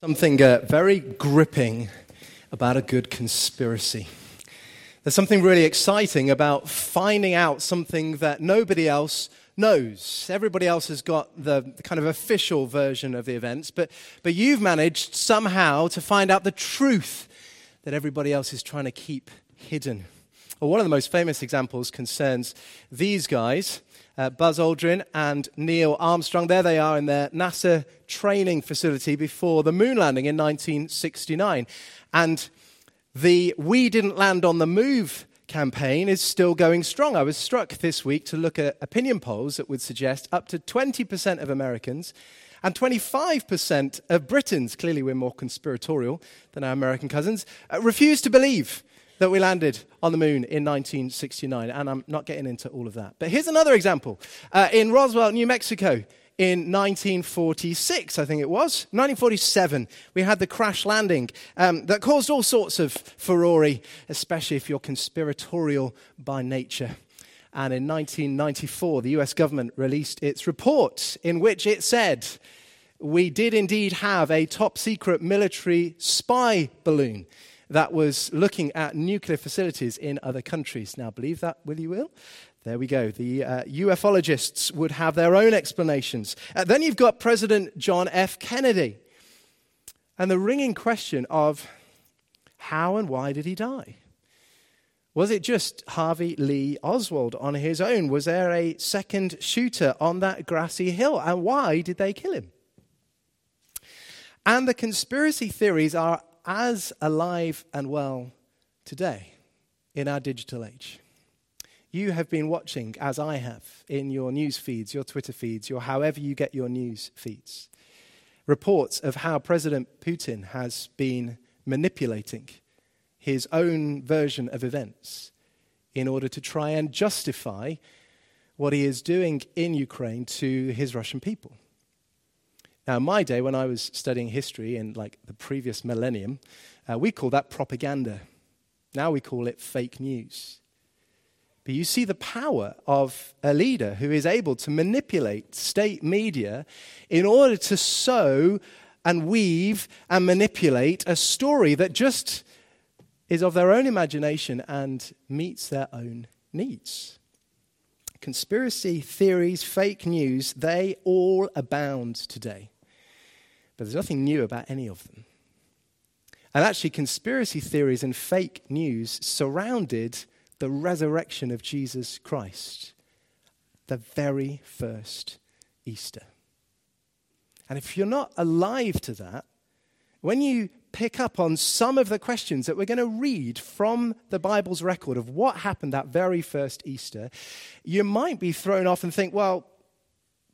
Something uh, very gripping about a good conspiracy. There's something really exciting about finding out something that nobody else knows. Everybody else has got the, the kind of official version of the events, but, but you've managed somehow to find out the truth that everybody else is trying to keep hidden. Well, one of the most famous examples concerns these guys uh, Buzz Aldrin and Neil Armstrong. There they are in their NASA training facility before the moon landing in 1969. And the We Didn't Land on the Move campaign is still going strong. I was struck this week to look at opinion polls that would suggest up to 20% of Americans and 25% of Britons, clearly we're more conspiratorial than our American cousins, uh, refuse to believe that we landed on the moon in 1969, and I'm not getting into all of that. But here's another example. Uh, in Roswell, New Mexico, in 1946, I think it was, 1947, we had the crash landing um, that caused all sorts of furore, especially if you're conspiratorial by nature. And in 1994, the US government released its report in which it said, We did indeed have a top secret military spy balloon that was looking at nuclear facilities in other countries. Now, believe that, will you will? There we go. The uh, ufologists would have their own explanations. Uh, then you've got President John F. Kennedy. And the ringing question of how and why did he die? Was it just Harvey Lee Oswald on his own? Was there a second shooter on that grassy hill? And why did they kill him? And the conspiracy theories are as alive and well today in our digital age. You have been watching, as I have, in your news feeds, your Twitter feeds, your however you get your news feeds, reports of how President Putin has been manipulating his own version of events in order to try and justify what he is doing in Ukraine to his Russian people. Now, in my day, when I was studying history in like the previous millennium, uh, we call that propaganda. Now we call it fake news. But you see the power of a leader who is able to manipulate state media in order to sow and weave and manipulate a story that just is of their own imagination and meets their own needs. Conspiracy theories, fake news, they all abound today. But there's nothing new about any of them. And actually, conspiracy theories and fake news surrounded the resurrection of Jesus Christ, the very first Easter. And if you're not alive to that, when you pick up on some of the questions that we're going to read from the Bible's record of what happened that very first Easter, you might be thrown off and think, well,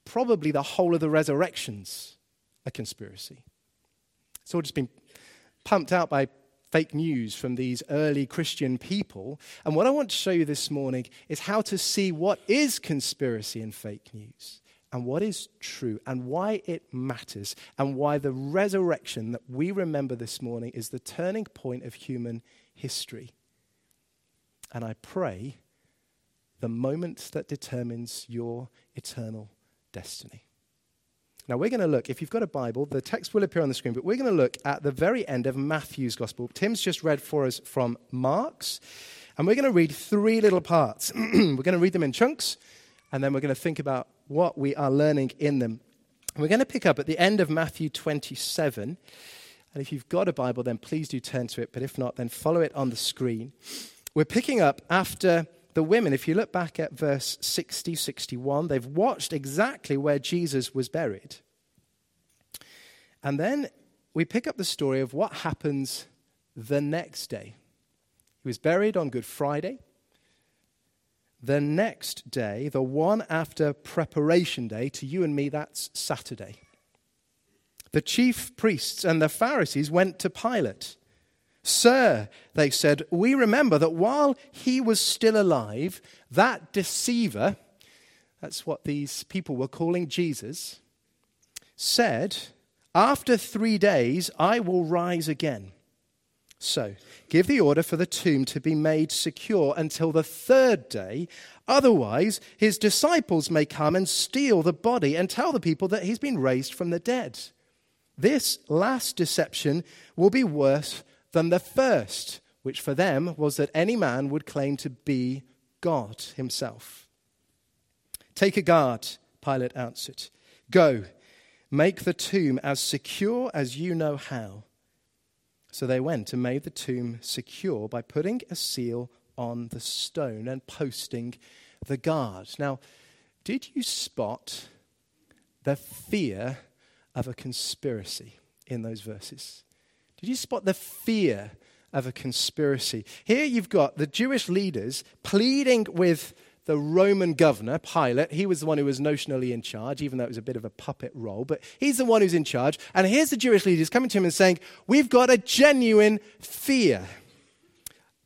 probably the whole of the resurrections a conspiracy. It's all just been pumped out by fake news from these early Christian people. And what I want to show you this morning is how to see what is conspiracy and fake news, and what is true, and why it matters, and why the resurrection that we remember this morning is the turning point of human history. And I pray the moment that determines your eternal destiny. Now, we're going to look, if you've got a Bible, the text will appear on the screen, but we're going to look at the very end of Matthew's Gospel. Tim's just read for us from Mark's, and we're going to read three little parts. we're going to read them in chunks, and then we're going to think about what we are learning in them. we're going to pick up at the end of Matthew 27. And if you've got a Bible, then please do turn to it, but if not, then follow it on the screen. We're picking up after the women, if you look back at verse 60, 61, they've watched exactly where Jesus was buried. And then we pick up the story of what happens the next day. He was buried on Good Friday. The next day, the one after preparation day, to you and me, that's Saturday. The chief priests and the Pharisees went to Pilate Sir, they said, we remember that while he was still alive, that deceiver, that's what these people were calling Jesus, said, After three days I will rise again. So, give the order for the tomb to be made secure until the third day. Otherwise, his disciples may come and steal the body and tell the people that he's been raised from the dead. This last deception will be worse than the first, which for them was that any man would claim to be God himself. Take a guard, Pilate answered. Go, make the tomb as secure as you know how. So they went and made the tomb secure by putting a seal on the stone and posting the guard. Now, did you spot the fear of a conspiracy in those verses? Did you spot the fear of a conspiracy? Here you've got the Jewish leaders pleading with the Roman governor, Pilate. He was the one who was notionally in charge, even though it was a bit of a puppet role, but he's the one who's in charge. And here's the Jewish leaders coming to him and saying, We've got a genuine fear.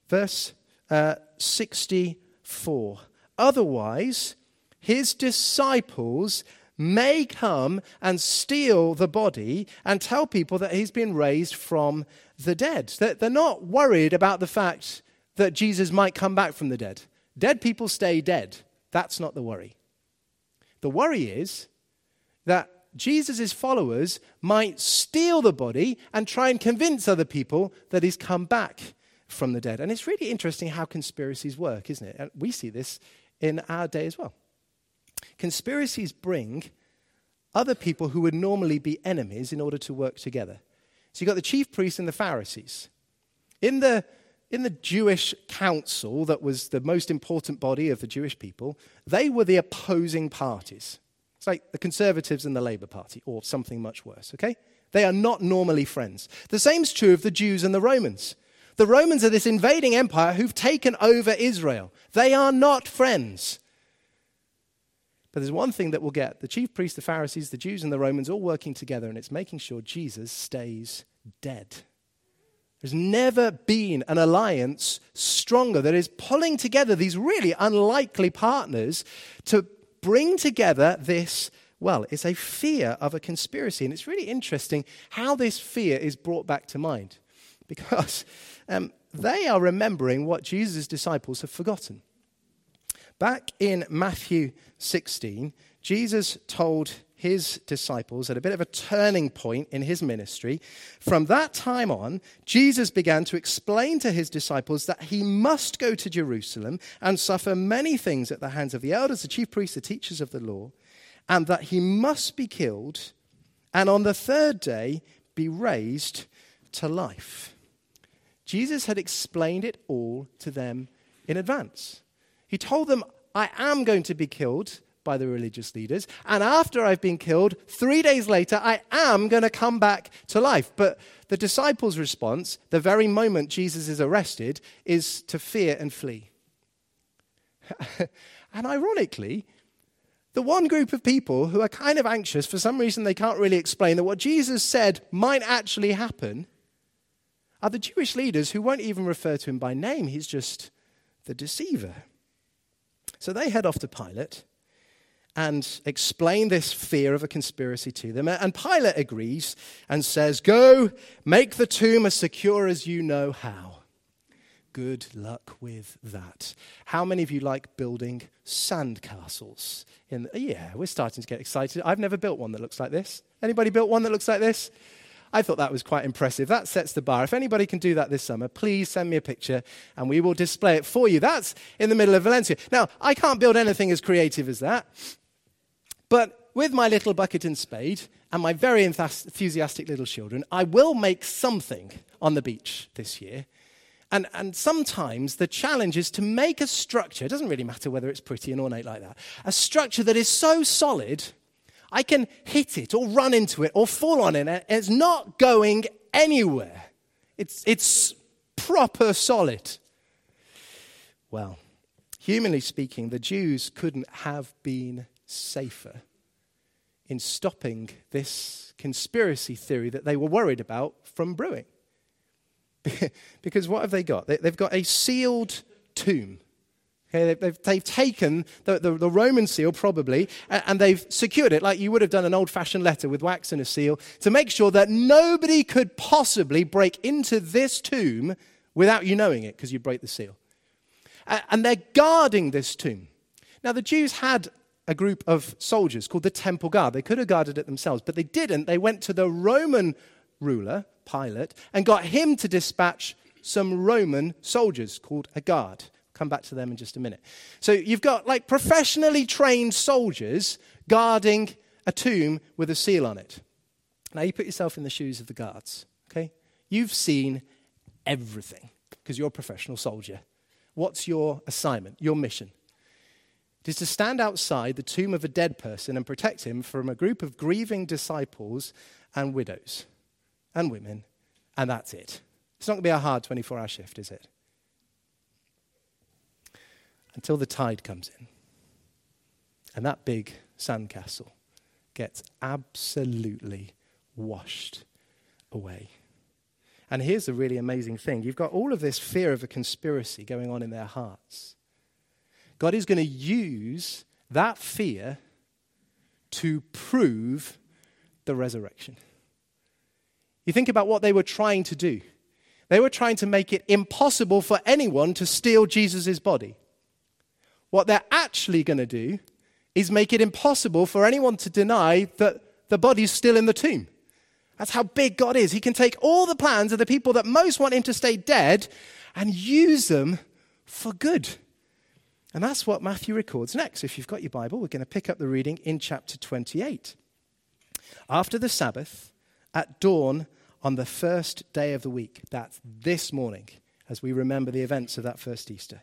Verse uh, 64. Otherwise, his disciples may come and steal the body and tell people that he's been raised from the dead. That They're not worried about the fact that Jesus might come back from the dead. Dead people stay dead. That's not the worry. The worry is that Jesus' followers might steal the body and try and convince other people that he's come back from the dead. And it's really interesting how conspiracies work, isn't it? And we see this in our day as well. Conspiracies bring other people who would normally be enemies in order to work together. So you've got the chief priests and the Pharisees. In the, in the Jewish council, that was the most important body of the Jewish people, they were the opposing parties. It's like the Conservatives and the Labour Party, or something much worse, okay? They are not normally friends. The same's true of the Jews and the Romans. The Romans are this invading empire who've taken over Israel. They are not friends. But there's one thing that we'll get the chief priests, the Pharisees, the Jews, and the Romans all working together, and it's making sure Jesus stays dead. There's never been an alliance stronger that is pulling together these really unlikely partners to bring together this. Well, it's a fear of a conspiracy. And it's really interesting how this fear is brought back to mind because um, they are remembering what Jesus' disciples have forgotten. Back in Matthew 16, Jesus told his disciples at a bit of a turning point in his ministry. From that time on, Jesus began to explain to his disciples that he must go to Jerusalem and suffer many things at the hands of the elders, the chief priests, the teachers of the law, and that he must be killed and on the third day be raised to life. Jesus had explained it all to them in advance. He told them, I am going to be killed by the religious leaders. And after I've been killed, three days later, I am going to come back to life. But the disciples' response, the very moment Jesus is arrested, is to fear and flee. and ironically, the one group of people who are kind of anxious, for some reason they can't really explain that what Jesus said might actually happen, are the Jewish leaders who won't even refer to him by name. He's just the deceiver. So they head off to Pilate and explain this fear of a conspiracy to them. And Pilate agrees and says, Go, make the tomb as secure as you know how. Good luck with that. How many of you like building sandcastles? In the, yeah, we're starting to get excited. I've never built one that looks like this. Anybody built one that looks like this? I thought that was quite impressive. That sets the bar. If anybody can do that this summer, please send me a picture and we will display it for you. That's in the middle of Valencia. Now, I can't build anything as creative as that, but with my little bucket and spade and my very enthusiastic little children, I will make something on the beach this year. And, and sometimes the challenge is to make a structure, it doesn't really matter whether it's pretty and ornate like that, a structure that is so solid I can hit it or run into it or fall on it, and it's not going anywhere. It's, it's proper solid. Well, humanly speaking, the Jews couldn't have been safer in stopping this conspiracy theory that they were worried about from brewing. because what have they got? They've got a sealed tomb Okay, they've, they've, taken the, the, the, Roman seal, probably, and they've secured it like you would have done an old fashioned letter with wax and a seal to make sure that nobody could possibly break into this tomb without you knowing it because you break the seal. And they're guarding this tomb. Now, the Jews had a group of soldiers called the Temple Guard. They could have guarded it themselves, but they didn't. They went to the Roman ruler, Pilate, and got him to dispatch some Roman soldiers called a guard. Come back to them in just a minute. So you've got like professionally trained soldiers guarding a tomb with a seal on it. Now you put yourself in the shoes of the guards, okay? You've seen everything because you're a professional soldier. What's your assignment, your mission? It is to stand outside the tomb of a dead person and protect him from a group of grieving disciples and widows and women, and that's it. It's not going to be a hard 24 hour shift, is it? Until the tide comes in. And that big sandcastle gets absolutely washed away. And here's the really amazing thing you've got all of this fear of a conspiracy going on in their hearts. God is going to use that fear to prove the resurrection. You think about what they were trying to do. They were trying to make it impossible for anyone to steal Jesus' body. What they're actually going to do is make it impossible for anyone to deny that the body's still in the tomb. That's how big God is. He can take all the plans of the people that most want him to stay dead and use them for good. And that's what Matthew records next. If you've got your Bible, we're going to pick up the reading in chapter 28. After the Sabbath, at dawn on the first day of the week, that's this morning, as we remember the events of that first Easter,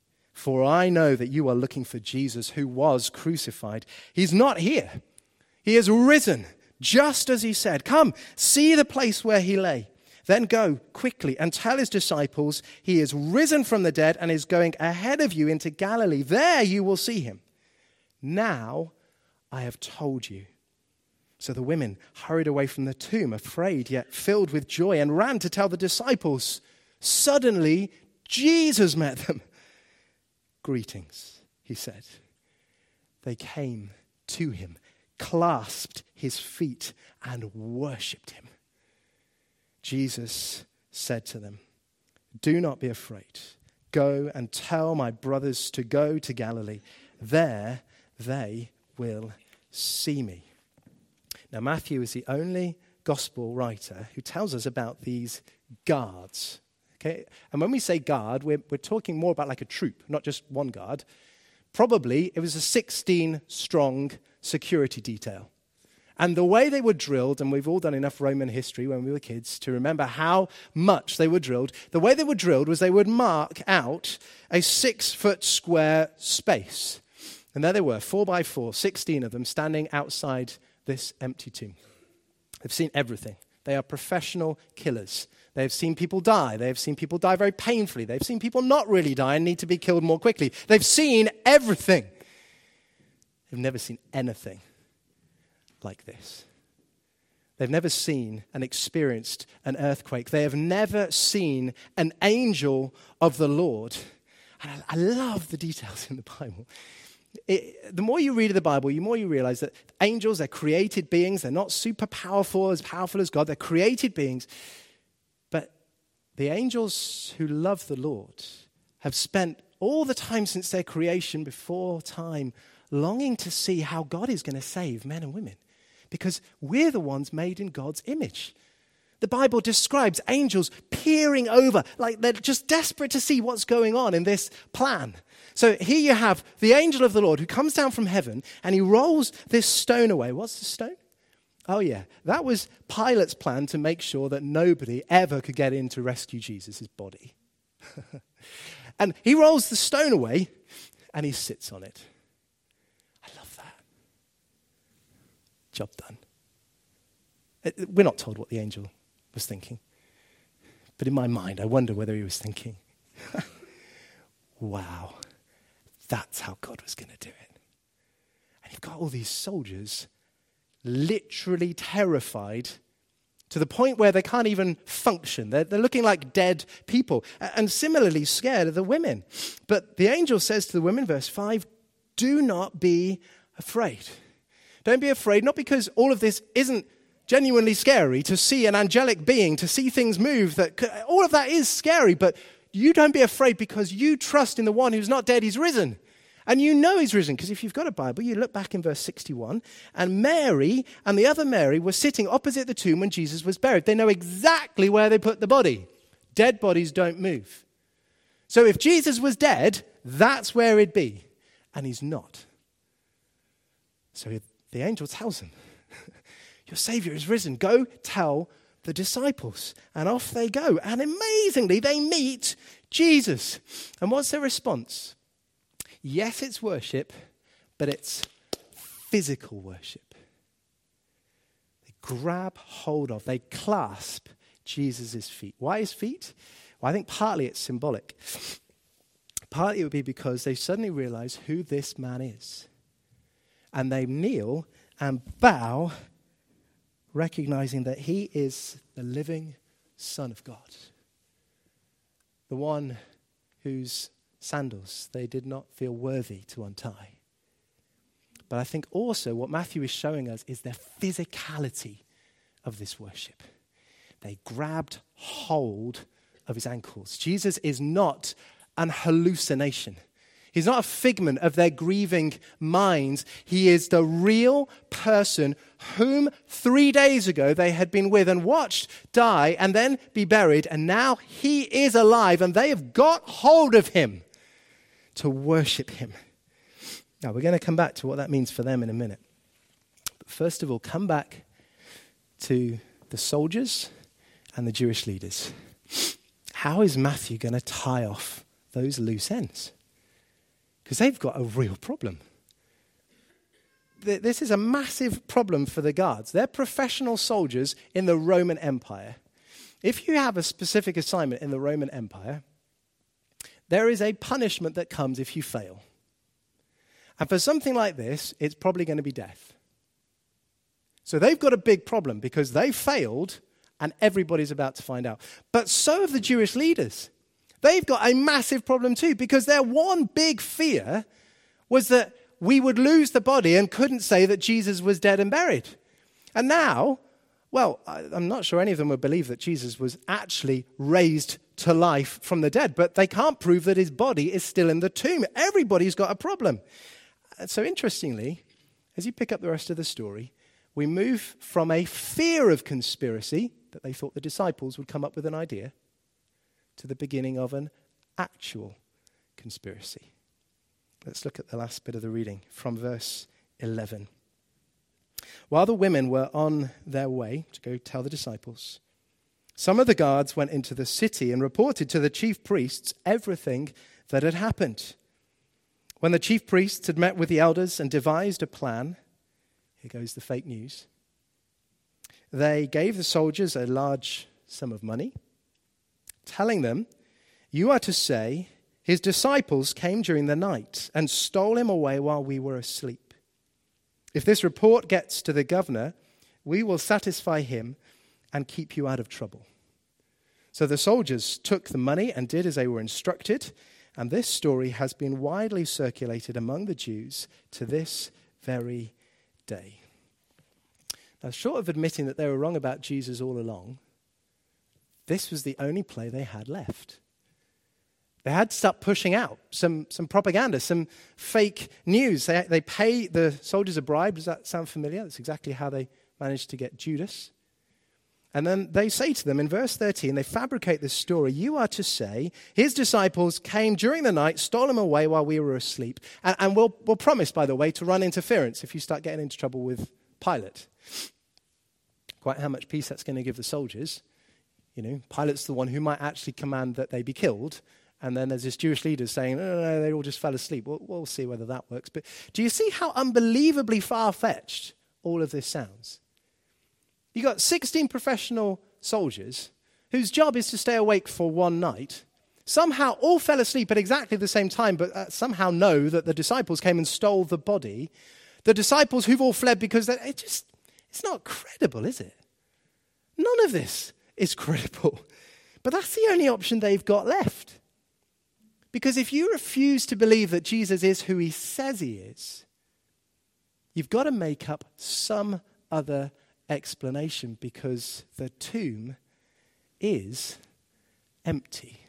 for I know that you are looking for Jesus who was crucified. He's not here, he has risen, just as he said. Come, see the place where he lay. Then go quickly and tell his disciples he is risen from the dead and is going ahead of you into Galilee. There you will see him. Now I have told you. So the women hurried away from the tomb, afraid yet filled with joy, and ran to tell the disciples. Suddenly, Jesus met them. Greetings, he said. They came to him, clasped his feet, and worshipped him. Jesus said to them, Do not be afraid. Go and tell my brothers to go to Galilee. There they will see me. Now, Matthew is the only gospel writer who tells us about these guards. Okay? And when we say guard, we're, we're talking more about like a troop, not just one guard. Probably it was a 16 strong security detail. And the way they were drilled, and we've all done enough Roman history when we were kids to remember how much they were drilled, the way they were drilled was they would mark out a six foot square space. And there they were, four by four, 16 of them standing outside this empty tomb. They've seen everything. They are professional killers. They've seen people die. They've seen people die very painfully. They've seen people not really die and need to be killed more quickly. They've seen everything. They've never seen anything like this. They've never seen and experienced an earthquake. They have never seen an angel of the Lord. And I, I love the details in the Bible. It, the more you read of the Bible, the more you realize that angels, they're created beings. They're not super powerful, as powerful as God. They're created beings. The angels who love the Lord have spent all the time since their creation, before time, longing to see how God is going to save men and women because we're the ones made in God's image. The Bible describes angels peering over, like they're just desperate to see what's going on in this plan. So here you have the angel of the Lord who comes down from heaven and he rolls this stone away. What's the stone? Oh, yeah. That was Pilate's plan to make sure that nobody ever could get in to rescue Jesus' body. and he rolls the stone away and he sits on it. I love that. Job done. Uh, we're not told what the angel was thinking. But in my mind, I wonder whether he was thinking, wow, that's how God was going to do it. And You've got all these soldiers literally terrified to the point where they can't even function. They're, they're looking like dead people. And similarly, scared of the women. But the angel says to the women, verse 5, do not be afraid. Don't be afraid, not because all of this isn't genuinely scary to see an angelic being, to see things move, that all of that is scary, but you don't be afraid because you trust in the one who's not dead, he's risen. And you know he's risen because if you've got a Bible, you look back in verse 61, and Mary and the other Mary were sitting opposite the tomb when Jesus was buried. They know exactly where they put the body. Dead bodies don't move. So if Jesus was dead, that's where he'd be. And he's not. So the angel tells them, Your Savior is risen. Go tell the disciples. And off they go. And amazingly, they meet Jesus. And what's their response? Yes, it's worship, but it's physical worship. They grab hold of, they clasp Jesus' feet. Why his feet? Well, I think partly it's symbolic. Partly it would be because they suddenly realize who this man is. And they kneel and bow, recognizing that he is the living Son of God, the one whose sandals they did not feel worthy to untie. But I think also what Matthew is showing us is the physicality of this worship. They grabbed hold of his ankles. Jesus is not an hallucination. He's not a figment of their grieving minds. He is the real person whom three days ago they had been with and watched die and then be buried. And now he is alive and they have got hold of him to worship him. Now, we're going to come back to what that means for them in a minute. But first of all, come back to the soldiers and the Jewish leaders. How is Matthew going to tie off those loose ends? Because they've got a real problem. This is a massive problem for the guards. They're professional soldiers in the Roman Empire. If you have a specific assignment in the Roman Empire, there is a punishment that comes if you fail. And for something like this, it's probably going to be death. So they've got a big problem because they failed and everybody's about to find out. But so have the Jewish leaders. They've got a massive problem too because their one big fear was that we would lose the body and couldn't say that Jesus was dead and buried. And now, well, I'm not sure any of them would believe that Jesus was actually raised to life from the dead, but they can't prove that his body is still in the tomb. Everybody's got a problem. Uh, so, interestingly, as you pick up the rest of the story, we move from a fear of conspiracy, that they thought the disciples would come up with an idea, to the beginning of an actual conspiracy. Let's look at the last bit of the reading from verse 11. While the women were on their way to go tell the disciples, some of the guards went into the city and reported to the chief priests everything that had happened. When the chief priests had met with the elders and devised a plan, here goes the fake news, they gave the soldiers a large sum of money, telling them, You are to say, his disciples came during the night and stole him away while we were asleep. If this report gets to the governor, we will satisfy him and keep you out of trouble. So the soldiers took the money and did as they were instructed, and this story has been widely circulated among the Jews to this very day. Now, short of admitting that they were wrong about Jesus all along, this was the only play they had left. They had to start pushing out some, some propaganda, some fake news. They, they pay the soldiers a bribe. Does that sound familiar? That's exactly how they managed to get Judas. And then they say to them in verse 13, they fabricate this story. You are to say, his disciples came during the night, stole him away while we were asleep. And, and we'll, we'll promise, by the way, to run interference if you start getting into trouble with Pilate. Quite how much peace that's going to give the soldiers. You know, Pilate's the one who might actually command that they be killed. And then there's this Jewish leader saying, no, no, no, they all just fell asleep. We'll, we'll see whether that works. But do you see how unbelievably far fetched all of this sounds? You've got 16 professional soldiers whose job is to stay awake for one night, somehow all fell asleep at exactly the same time, but uh, somehow know that the disciples came and stole the body, The disciples who've all fled because it just, it's not credible, is it? None of this is credible. But that's the only option they've got left. Because if you refuse to believe that Jesus is who he says he is, you've got to make up some other explanation because the tomb is empty.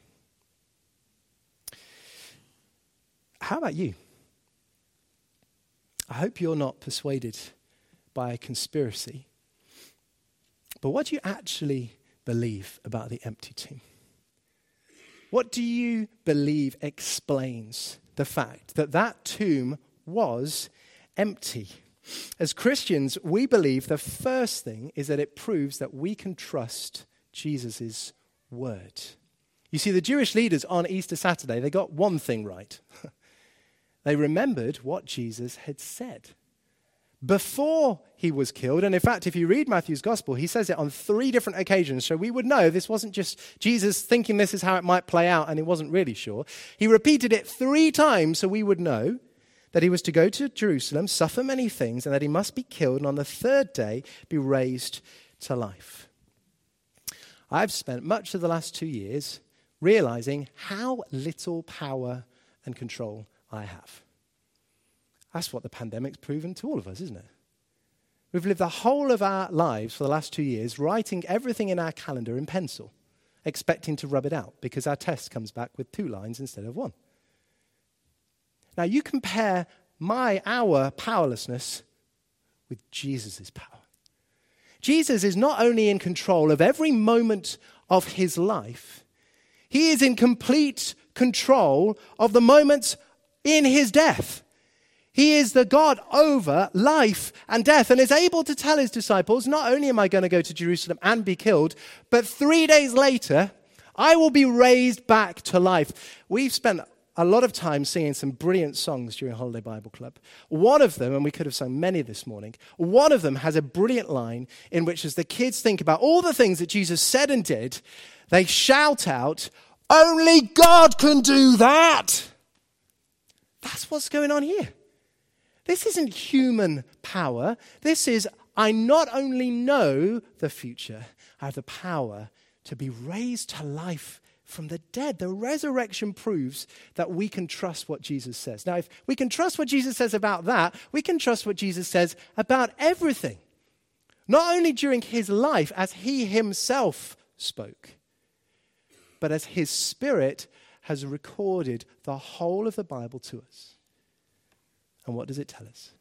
How about you? I hope you're not persuaded by a conspiracy. But what do you actually believe about the empty tomb? What do you believe explains the fact that that tomb was empty? As Christians, we believe the first thing is that it proves that we can trust Jesus' word. You see, the Jewish leaders on Easter Saturday, they got one thing right. they remembered what Jesus had said before he was killed. And in fact, if you read Matthew's gospel, he says it on three different occasions. So we would know this wasn't just Jesus thinking this is how it might play out and he wasn't really sure. He repeated it three times so we would know that he was to go to Jerusalem, suffer many things, and that he must be killed, and on the third day be raised to life. I've spent much of the last two years realizing how little power and control I have. That's what the pandemic's proven to all of us, isn't it? We've lived the whole of our lives for the last two years writing everything in our calendar in pencil, expecting to rub it out because our test comes back with two lines instead of one. Now, you compare my, our powerlessness with Jesus' power. Jesus is not only in control of every moment of his life, he is in complete control of the moments in his death. He is the God over life and death and is able to tell his disciples, not only am I going to go to Jerusalem and be killed, but three days later, I will be raised back to life. We've spent a lot of time singing some brilliant songs during Holiday Bible Club. One of them, and we could have sung many this morning, one of them has a brilliant line in which, as the kids think about all the things that Jesus said and did, they shout out, Only God can do that! That's what's going on here. This isn't human power. This is, I not only know the future, I have the power to be raised to life from the dead. The resurrection proves that we can trust what Jesus says. Now, if we can trust what Jesus says about that, we can trust what Jesus says about everything. Not only during his life, as he himself spoke, but as his spirit has recorded the whole of the Bible to us. And what does it tell us?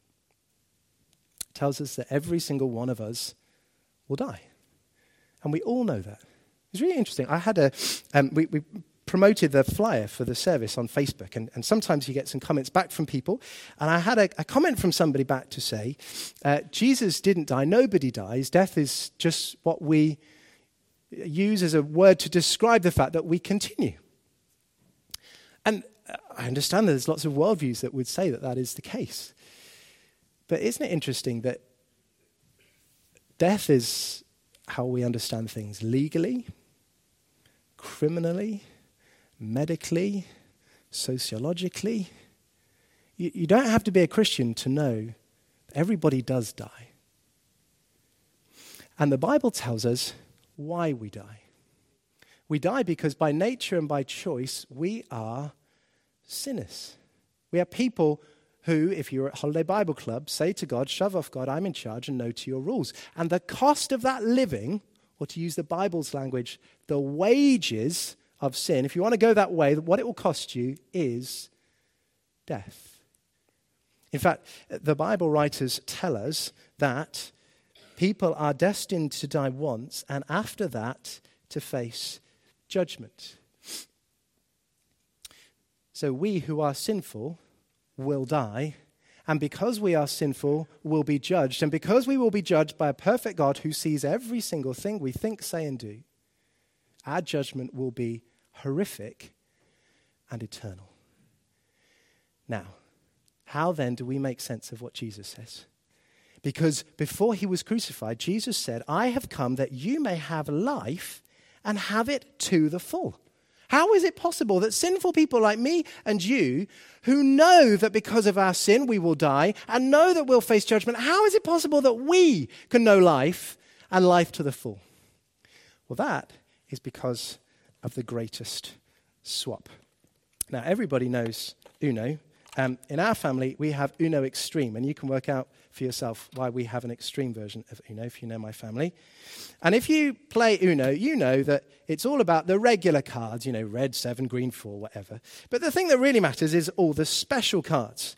It tells us that every single one of us will die. And we all know that. It's really interesting. I had a, um, we, we promoted the flyer for the service on Facebook, and, and sometimes you get some comments back from people. And I had a, a comment from somebody back to say, uh, Jesus didn't die, nobody dies. Death is just what we use as a word to describe the fact that we continue. And uh, I understand that there's lots of worldviews that would say that that is the case. But isn't it interesting that death is how we understand things legally, criminally, medically, sociologically. You, you don't have to be a Christian to know everybody does die. And the Bible tells us why we die. We die because by nature and by choice, we are sinners. We are people who, if you're at Holiday Bible Club, say to God, shove off God, I'm in charge and no to your rules. And the cost of that living or to use the Bible's language, the wages of sin, if you want to go that way, what it will cost you is death. In fact, the Bible writers tell us that people are destined to die once and after that to face judgment. So we who are sinful will die and because we are sinful, we'll be judged. And because we will be judged by a perfect God who sees every single thing we think, say, and do, our judgment will be horrific and eternal. Now, how then do we make sense of what Jesus says? Because before he was crucified, Jesus said, I have come that you may have life and have it to the full. How is it possible that sinful people like me and you, who know that because of our sin we will die and know that we'll face judgment, how is it possible that we can know life and life to the full? Well, that is because of the greatest swap. Now, everybody knows Uno. Um, in our family, we have Uno Extreme, and you can work out for yourself why we have an extreme version of Uno if you know my family. And if you play Uno, you know that it's all about the regular cards, you know, red, seven, green, four, whatever. But the thing that really matters is all the special cards.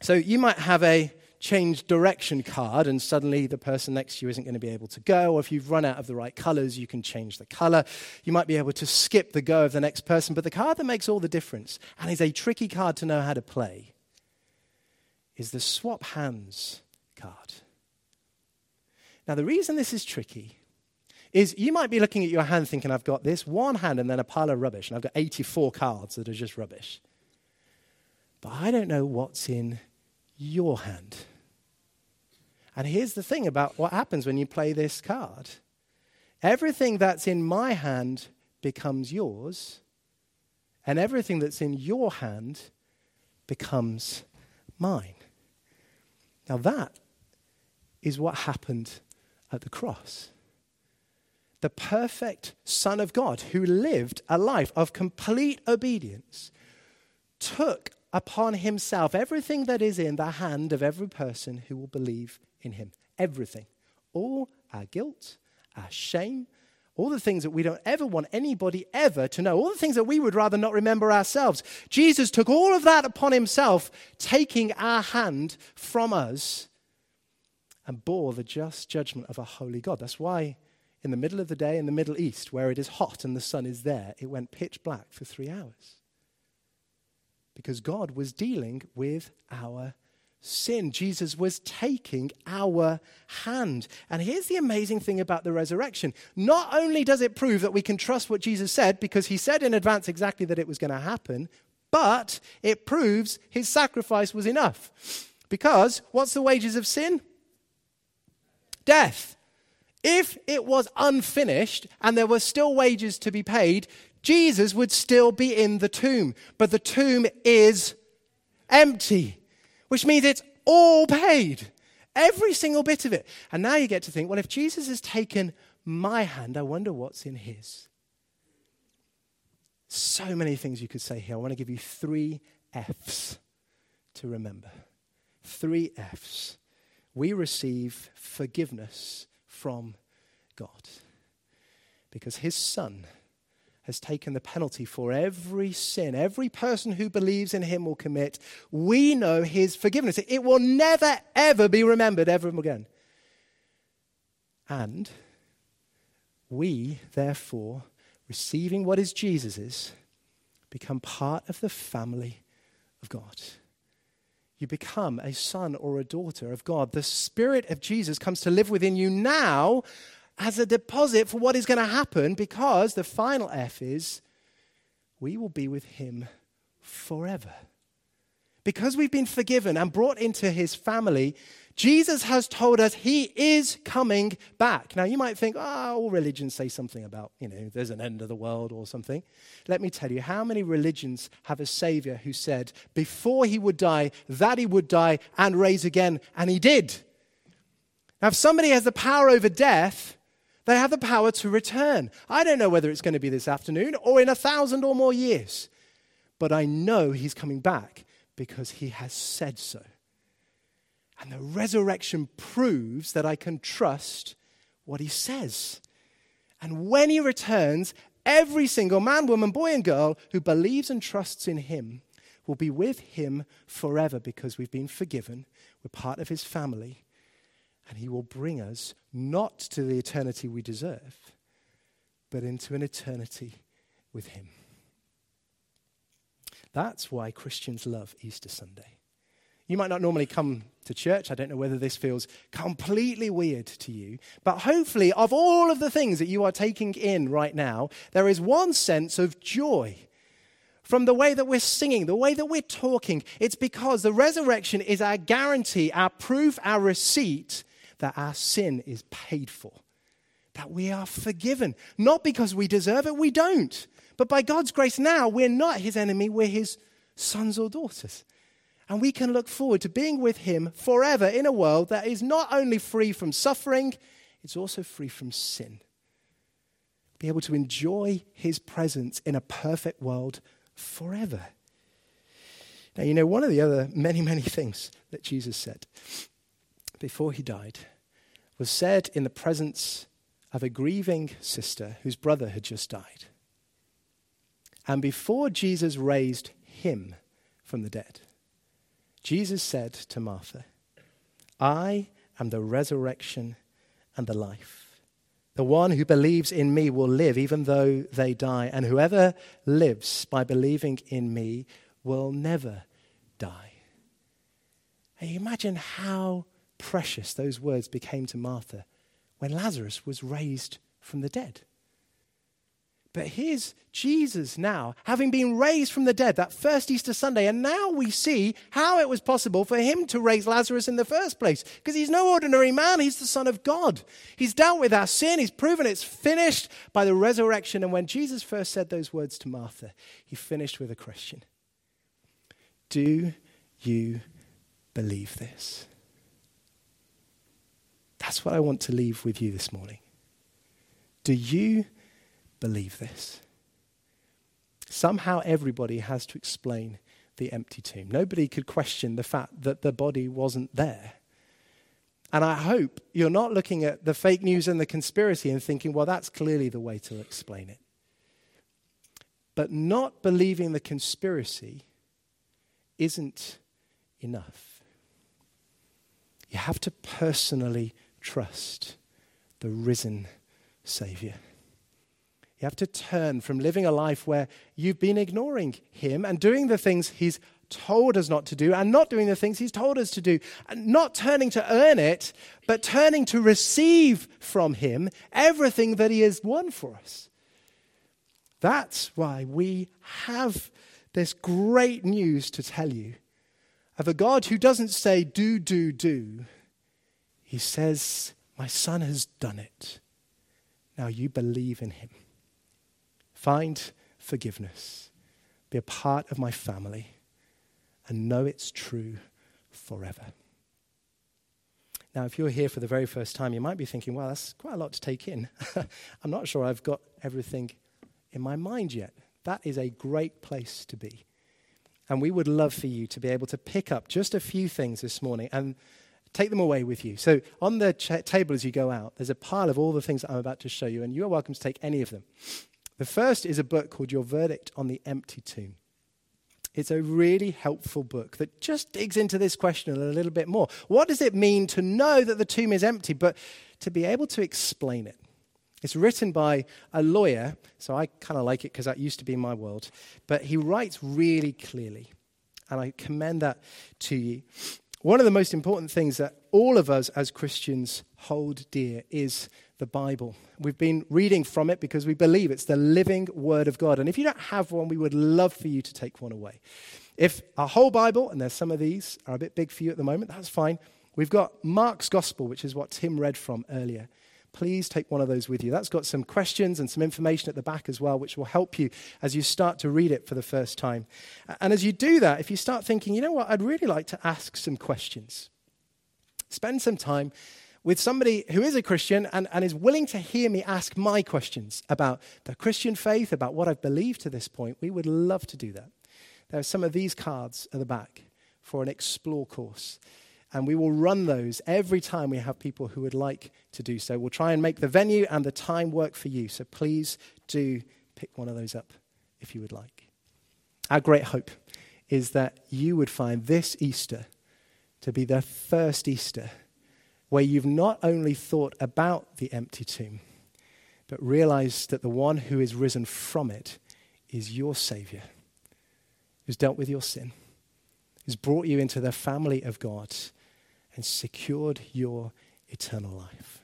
So you might have a change direction card and suddenly the person next to you isn't going to be able to go. Or if you've run out of the right colors, you can change the color. You might be able to skip the go of the next person. But the card that makes all the difference and is a tricky card to know how to play is the swap hands card. Now, the reason this is tricky is you might be looking at your hand thinking, I've got this one hand and then a pile of rubbish, and I've got 84 cards that are just rubbish. But I don't know what's in your hand. And here's the thing about what happens when you play this card everything that's in my hand becomes yours, and everything that's in your hand becomes mine. Now, that is what happened at the cross. The perfect Son of God, who lived a life of complete obedience, took upon himself everything that is in the hand of every person who will believe in him. Everything. All our guilt, our shame, all the things that we don't ever want anybody ever to know, all the things that we would rather not remember ourselves. Jesus took all of that upon himself, taking our hand from us and bore the just judgment of a holy God. That's why in the middle of the day in the Middle East, where it is hot and the sun is there, it went pitch black for three hours because God was dealing with our sin. Jesus was taking our hand. And here's the amazing thing about the resurrection not only does it prove that we can trust what Jesus said, because he said in advance exactly that it was going to happen, but it proves his sacrifice was enough. Because what's the wages of sin? Death. If it was unfinished and there were still wages to be paid, Jesus would still be in the tomb, but the tomb is empty, which means it's all paid. Every single bit of it. And now you get to think, well, if Jesus has taken my hand, I wonder what's in his. So many things you could say here. I want to give you three F's to remember. Three F's. We receive forgiveness from God because his son has taken the penalty for every sin every person who believes in him will commit. We know his forgiveness. It will never, ever be remembered ever again. And we, therefore, receiving what is Jesus's, become part of the family of God. You become a son or a daughter of God. The Spirit of Jesus comes to live within you now as a deposit for what is going to happen because the final F is we will be with him forever. Because we've been forgiven and brought into his family, Jesus has told us he is coming back. Now, you might think, oh, all religions say something about, you know, there's an end of the world or something. Let me tell you, how many religions have a Savior who said before he would die that he would die and raise again, and he did? Now, if somebody has the power over death, they have the power to return. I don't know whether it's going to be this afternoon or in a thousand or more years, but I know he's coming back because he has said so. And the resurrection proves that I can trust what he says. And when he returns, every single man, woman, boy, and girl who believes and trusts in him will be with him forever because we've been forgiven. We're part of his family and He will bring us not to the eternity we deserve, but into an eternity with Him. That's why Christians love Easter Sunday. You might not normally come to church. I don't know whether this feels completely weird to you. But hopefully, of all of the things that you are taking in right now, there is one sense of joy from the way that we're singing, the way that we're talking. It's because the resurrection is our guarantee, our proof, our receipt that our sin is paid for, that we are forgiven. Not because we deserve it, we don't. But by God's grace now, we're not his enemy, we're his sons or daughters. And we can look forward to being with him forever in a world that is not only free from suffering, it's also free from sin. Be able to enjoy his presence in a perfect world forever. Now, you know, one of the other many, many things that Jesus said before he died was said in the presence of a grieving sister whose brother had just died. And before Jesus raised him from the dead, Jesus said to Martha, I am the resurrection and the life. The one who believes in me will live even though they die, and whoever lives by believing in me will never die. Imagine how precious those words became to Martha when Lazarus was raised from the dead. But here's Jesus now, having been raised from the dead that first Easter Sunday, and now we see how it was possible for him to raise Lazarus in the first place. Because he's no ordinary man, he's the Son of God. He's dealt with our sin, he's proven it's finished by the resurrection. And when Jesus first said those words to Martha, he finished with a question Do you believe this? That's what I want to leave with you this morning. Do you believe this? Somehow everybody has to explain the empty tomb. Nobody could question the fact that the body wasn't there. And I hope you're not looking at the fake news and the conspiracy and thinking, well, that's clearly the way to explain it. But not believing the conspiracy isn't enough. You have to personally trust the risen Savior. You have to turn from living a life where you've been ignoring Him and doing the things He's told us not to do and not doing the things He's told us to do. And not turning to earn it, but turning to receive from Him everything that He has won for us. That's why we have this great news to tell you of a God who doesn't say, do, do, do. He says, My son has done it. Now you believe in him. Find forgiveness. Be a part of my family and know it's true forever. Now, if you're here for the very first time, you might be thinking, well, that's quite a lot to take in. I'm not sure I've got everything in my mind yet. That is a great place to be. And we would love for you to be able to pick up just a few things this morning and take them away with you. So, on the table as you go out, there's a pile of all the things that I'm about to show you, and you are welcome to take any of them. The first is a book called Your Verdict on the Empty Tomb. It's a really helpful book that just digs into this question a little bit more. What does it mean to know that the tomb is empty, but to be able to explain it? It's written by a lawyer, so I kind of like it because that used to be my world. But he writes really clearly, and I commend that to you. One of the most important things that all of us as Christians hold dear is the Bible. We've been reading from it because we believe it's the living Word of God. And if you don't have one, we would love for you to take one away. If a whole Bible, and there's some of these, are a bit big for you at the moment, that's fine. We've got Mark's Gospel, which is what Tim read from earlier. Please take one of those with you. That's got some questions and some information at the back as well, which will help you as you start to read it for the first time. And as you do that, if you start thinking, you know what, I'd really like to ask some questions, spend some time with somebody who is a Christian and, and is willing to hear me ask my questions about the Christian faith, about what I've believed to this point, we would love to do that. There are some of these cards at the back for an explore course. And we will run those every time we have people who would like to do so. We'll try and make the venue and the time work for you. So please do pick one of those up if you would like. Our great hope is that you would find this Easter to be the first Easter where you've not only thought about the empty tomb, but realized that the one who is risen from it is your Savior, who's dealt with your sin, who's brought you into the family of God, and secured your eternal life.